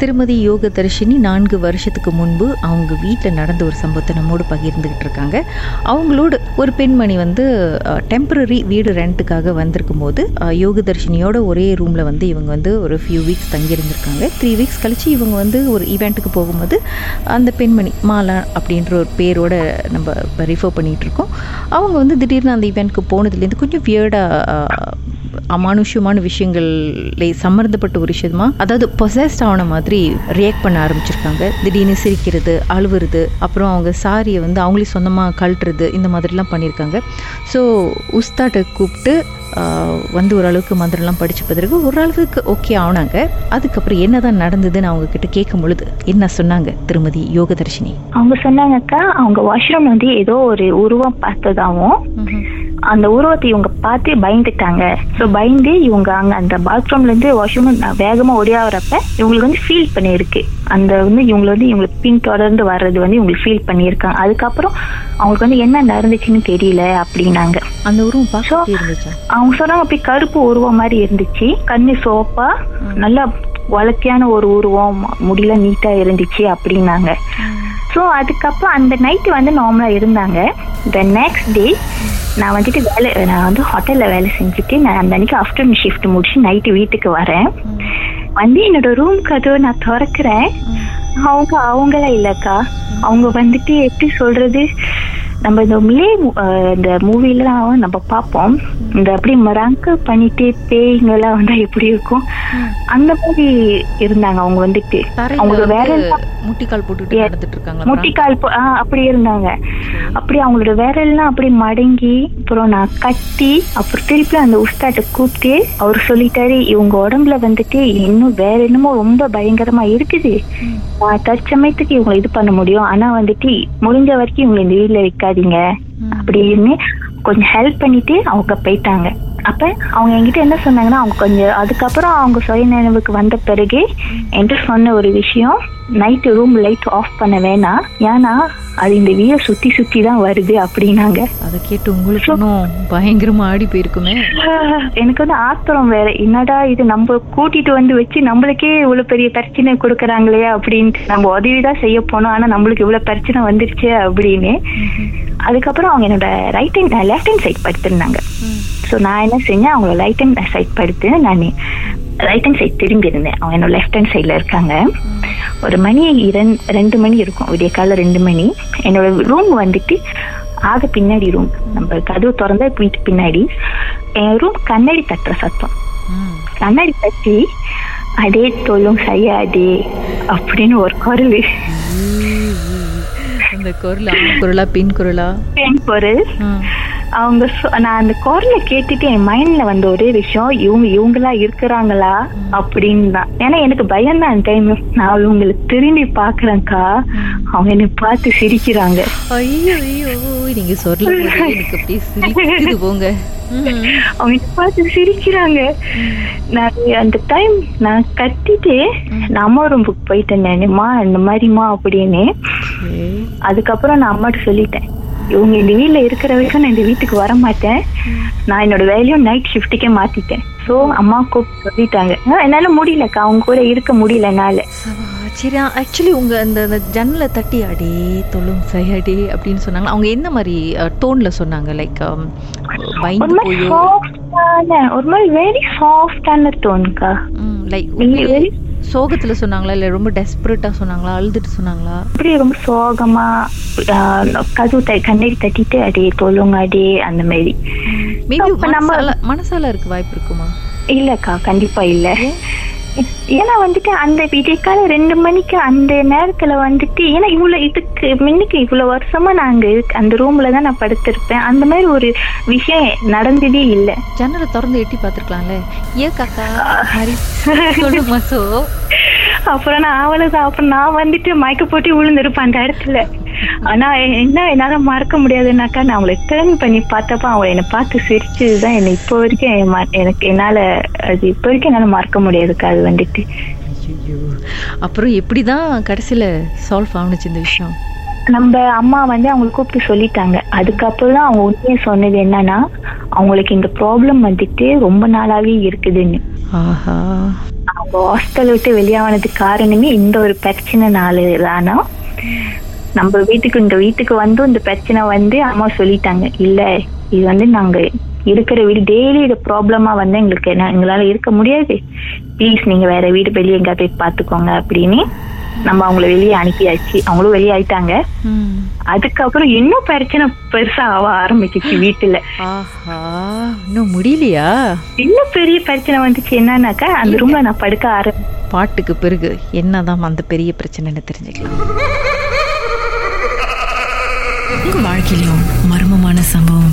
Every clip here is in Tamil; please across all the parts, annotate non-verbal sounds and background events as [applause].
திருமதி யோக தரிசினி நான்கு வருஷத்துக்கு முன்பு அவங்க வீட்டில் நடந்த ஒரு சம்பவத்தை நம்மோடு பகிர்ந்துக்கிட்டு இருக்காங்க. அவங்களோட ஒரு பெண்மணி வந்து டெம்பரரி வீடு ரெண்ட்டுக்காக வந்திருக்கும் போது யோக தரிசினியோட ஒரே ரூமில் வந்து இவங்க வந்து ஒரு ஃபியூ வீக்ஸ் தங்கியிருந்திருக்காங்க. த்ரீ வீக்ஸ் கழித்து இவங்க வந்து ஒரு ஈவெண்ட்டுக்கு போகும்போது அந்த பெண்மணி மாலா அப்படின்ற ஒரு பேரோட நம்ம ரிஃபர் பண்ணிகிட்டு இருக்கோம். அவங்க வந்து திடீர்னு அந்த ஈவெண்ட்டுக்கு போனதுலேருந்து கொஞ்சம் வியர்டாக அமானுஷ்யமான விஷயங்கள்ல சம்மந்தப்பட்ட ஒரு விஷயமா? அதாவது பொசஸ்ட் ஆன மாதிரி ரியாக்ட் பண்ண ஆரம்பிச்சிருக்காங்க. திடீர்னு சிரிக்கிறது அழுவுறது அப்புறம் அவங்க சாரியை வந்து அவங்களே சொந்தமாக கழட்டுறது இந்த மாதிரிலாம் பண்ணியிருக்காங்க ஸோ உஸ்தாட்டை கூப்பிட்டு வந்து ஓரளவுக்கு மந்திரம்லாம் படித்த பிறகு ஓரளவுக்கு ஓகே ஆனாங்க. அதுக்கப்புறம் என்னதான் நடந்ததுன்னு அவங்க கிட்ட கேட்கும் பொழுது என்ன சொன்னாங்க திருமதி யோகதர்ஷினி? அவங்க சொன்னாங்கக்கா அவங்க வாஷ்ரூம் வந்து ஏதோ ஒரு உருவம் பார்த்ததாவும் அந்த உருவத்தை இவங்க பார்த்து பயந்துட்டாங்க. ஸோ பயந்து இவங்க அங்க அந்த பாத்ரூம்ல இருந்து வாஷ்ரூம் வேகமா ஒடியாகிறப்ப இவங்களுக்கு வந்து ஃபீல் பண்ணியிருக்கு. அந்த வந்து இவங்க வந்து இவங்களுக்கு பின் தொடர்ந்து வர்றது வந்து இவங்களுக்கு ஃபீல் பண்ணியிருக்காங்க. அதுக்கப்புறம் அவங்களுக்கு வந்து என்ன நடந்துச்சுன்னு தெரியல அப்படின்னாங்க. அந்த உருவம் அவங்க சொன்னாங்க அப்படி கருப்பு உருவம் மாதிரி இருந்துச்சு. கண்ணு சோப்பா நல்லா வளர்த்தியான ஒரு உருவம். முடியல நீட்டா இருந்துச்சு அப்படின்னாங்க. ஸோ அதுக்கப்புறம் அந்த நைட்டு வந்து நார்மலா இருந்தாங்க. த நெக்ஸ்ட் டே நான் வந்துட்டு வேலை நான் வந்து ஹோட்டல்ல வேலை செஞ்சுட்டு நான் அந்த அன்னைக்கு ஆஃப்டர்நூன் ஷிஃப்ட் முடிச்சு நைட்டு வீட்டுக்கு வரேன். வந்து என்னோட ரூம் கதவை நான் திறக்கிறேன். அவங்க அவங்களா இல்லக்கா. அவங்க வந்துட்டு எப்படி சொல்றது? நம்ம இந்த மிலே இந்த மூவிலாம் நம்ம பார்ப்போம். இந்த அப்படி மராங்க பண்ணிட்டு பேய்ங்கெல்லாம் வந்தா எப்படி இருக்கும்? அந்த மாதிரி இருந்தாங்க அவங்க வந்துட்டு. அவங்களுக்கு வேற முட்டிக்கால் போட்டுட்டு முட்டிக்கால் அப்படி இருந்தாங்க. அப்படி அவங்களோட விரல்லாம் அப்படி மடங்கி அப்புறம் நான் கட்டி அப்புறம் திருப்பி அந்த உஸ்தாட்ட கூப்பிட்டு அவர் சொல்லிட்டாரு இவங்க உடம்புல வந்துட்டு இன்னும் வேற என்னமோ ரொம்ப பயங்கரமா இருக்குது. நான் தற்சமயத்துக்கு இவங்களை இது பண்ண முடியும். ஆனா வந்துட்டு முடிஞ்ச வரைக்கும் இவங்களை இந்த வீட்டுல வைக்காதீங்க அப்படின்னு கொஞ்சம் ஹெல்ப் பண்ணிட்டு அவங்க போயிட்டாங்க. அப்ப அவங்க என்கிட்ட என்ன சொன்னாங்கன்னா அவங்க கொஞ்சம் அதுக்கப்புறம் அவங்க சுய நினைவுக்கு வந்த பிறகு என்கிட்ட சொன்ன ஒரு விஷயம் நைட்டு ரூம் லைட் ஆஃப் பண்ண வேணாம். ஏன்னா அது இந்த வீடை சுத்தி சுத்தி தான் வருது அப்படின்னாங்க. அதை கேட்டு உங்களுக்கு பயங்கரமா ஆடி போயிருக்குமே. [laughs] எனக்கு வந்து ஆத்திரம் வேற. என்னடா இது? நம்ம கூட்டிட்டு வந்து வச்சு நம்மளுக்கே இவ்வளவு பெரிய பிரச்சனை கொடுக்கறாங்களே அப்படின்ட்டு. நம்ம உதவிதான் செய்ய போனோம். ஆனா நம்மளுக்கு இவ்வளவு பிரச்சனை வந்துருச்சு அப்படின்னு. அதுக்கப்புறம் அவங்க என்னோட right hand left hand side படுத்திருந்தாங்க. So நான் என்ன செஞ்சேன்? அவங்கள ரைட் ஹேண்ட் சைட் படுத்து நான் ரைட் ஹேண்ட் சைட் திரும்பி இருந்தேன் அவங்க என்னோட லெஃப்ட் ஹேண்ட் சைடில் இருக்காங்க. ஒரு மணி இரண் ரெண்டு மணி இருக்கும். விடிய காலைல ரெண்டு மணி. என்னோட ரூம் வந்துட்டு ஆக பின்னாடி ரூம் நம்ம கதவு திறந்தா வீட்டு பின்னாடி. என் ரூம் கண்ணாடி தட்டுற சத்தம். கண்ணாடி தட்டி அடே தொல்லும் செய்யாதே அப்படின்னு ஒரு குரல். அந்த குரல்? குரலா பெண் குரலா? பெண் குரல். அவங்க நான் அந்த குரலை கேட்டுட்டு என் மைண்ட்ல வந்த ஒரே விஷயம் இவங்க இவங்களா இருக்கிறாங்களா அப்படின்னு. தான் ஏன்னா எனக்கு பயம் தான் அந்த டைம் நான் இவங்களுக்கு திரும்பி பாக்குறேன்க்கா அவங்க என்னை பார்த்து சிரிக்கிறாங்க. ஐயோ ஐயோ நீங்க சொல்ல எனக்கு அப்படியே சிரிக்குது போங்க. அவங்க என்னை பார்த்து சிரிக்கிறாங்க. நான் அந்த டைம் நான் கத்திட்டு நான் அம்மா ரூமுக்கு போயிட்டேன் நானுமா இந்த மாதிரிமா அப்படின்னு. அதுக்கப்புறம் நான் அம்மாட்ட சொல்லிட்டேன். இவங்க இந்த வீட்ல இருக்கிற வரைக்கும் நான் இந்த வீட்டுக்கு வர மாட்டேன். நான் என்னோட வேலையும் நைட் ஷிஃப்ட்டுக்கே மாத்திட்டேன். ஸோ அம்மா கூப்பிட்டு சொல்லிட்டாங்க. என்னால முடியலக்கா. அவங்க கூட இருக்க முடியல என்னால. சரி ஆக்சுவலி உங்க அந்த அந்த ஜன்னலை தட்டி அடே தொல்லும் சையடே அப்படின்னு சொன்னாங்க அவங்க என்ன மாதிரி டோன்ல சொன்னாங்க? லைக் பயந்து போயோ? ஒரு மாதிரி வெரி சாஃப்டான டோன்க்கா லைக் very- சோகத்துல சொன்னாங்களா? இல்ல ரொம்ப டெஸ்பரேட்டா சொன்னாங்களா? அழுதுட்டு சொன்னாங்களா? அப்படியே ரொம்ப சோகமா கதவு த கண்ணடி தட்டிட்டு அடே தொல்லுங்க அடே அந்த மாதிரி. மேபி நம்ம- மனசால இருக்க வாய்ப்பு இருக்குமா? இல்லக்கா கண்டிப்பா இல்ல. ஏன்னா வந்துட்டு அந்த விடியக்கால ரெண்டு மணிக்கு அந்த நேரத்துல வந்துட்டு ஏன்னா இவ்வளவு இதுக்கு முன்னுக்கு இவ்வளவு வருஷமா நாங்க அந்த ரூம்ல தான் நான் படுத்திருப்பேன். அந்த மாதிரி ஒரு விஷயம் நடந்ததே இல்ல. ஜன்னலை திறந்து எட்டி பார்த்துருக்கலாம்ல. ஏன் காக்கா? சொல்லுமா சோ அப்புறம் நான் அவ்வளவுதான் அப்புறம் நான் வந்துட்டு மயக்க போட்டு விழுந்திருப்பேன் அந்த இடத்துல. ஆனா என்ன என்னால மறக்க முடியாதுன்னாக்கா நான் அவங்களை டேர்ன் பண்ணி பார்த்தப்ப அவங்க என்னை பார்த்து சிரிச்சதுதான் என்னை இப்போ வரைக்கும் எனக்கு என்னால அது இப்போ வரைக்கும் என்னால மறக்க முடியாதுக்கா அது வந்துட்டு. அப்புறம் எப்படிதான் கடைசியில சால்வ் ஆகுனுச்சு இந்த விஷயம்? நம்ம அம்மா வந்து அவங்களை கூப்பிட்டு சொல்லிட்டாங்க. அதுக்கப்புறம் தான் அவங்க உண்மையை சொன்னது என்னன்னா அவங்களுக்கு இந்த ப்ராப்ளம் வந்துட்டு ரொம்ப நாளாவே இருக்குதுன்னு. ஆஹா. அவங்க ஹாஸ்டல் விட்டு வெளியானதுக்கு காரணமே இந்த ஒரு பிரச்சனைனால தானா நம்ம வீட்டுக்கு இந்த வீட்டுக்கு வந்து இந்த பிரச்சனை வந்து அம்மா சொல்லிட்டாங்க. இல்ல இது வந்து நாங்க இருக்கிற வீடு டெய்லி இது ப்ராப்ளமா வந்து எங்களுக்கு என்ன எங்களால இருக்க முடியாது. ப்ளீஸ் நீங்க வேற வீடு வெளியே எங்க போய் பாத்துக்கோங்க அப்படின்னு நம்ம அவங்கள வெளியே அனுப்பியாச்சு. அவங்களும் வெளியே ஆயிட்டாங்க. அதுக்கப்புறம் இன்னும் பிரச்சனை பெருசா ஆக ஆரம்பிச்சிச்சு வீட்டுல. இன்னும் முடியலையா? இன்னும் பெரிய பிரச்சனை வந்துச்சு. என்னன்னாக்கா அந்த ரூம்ல நான் படுக்க ஆரம்பி பாட்டுக்கு பிறகு என்னதான் அந்த பெரிய பிரச்சனைன்னு தெரிஞ்சுக்கலாம். உங்க வாழ்க்கையிலும் மர்மமான சம்பவம்.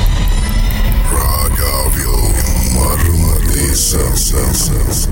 sensations.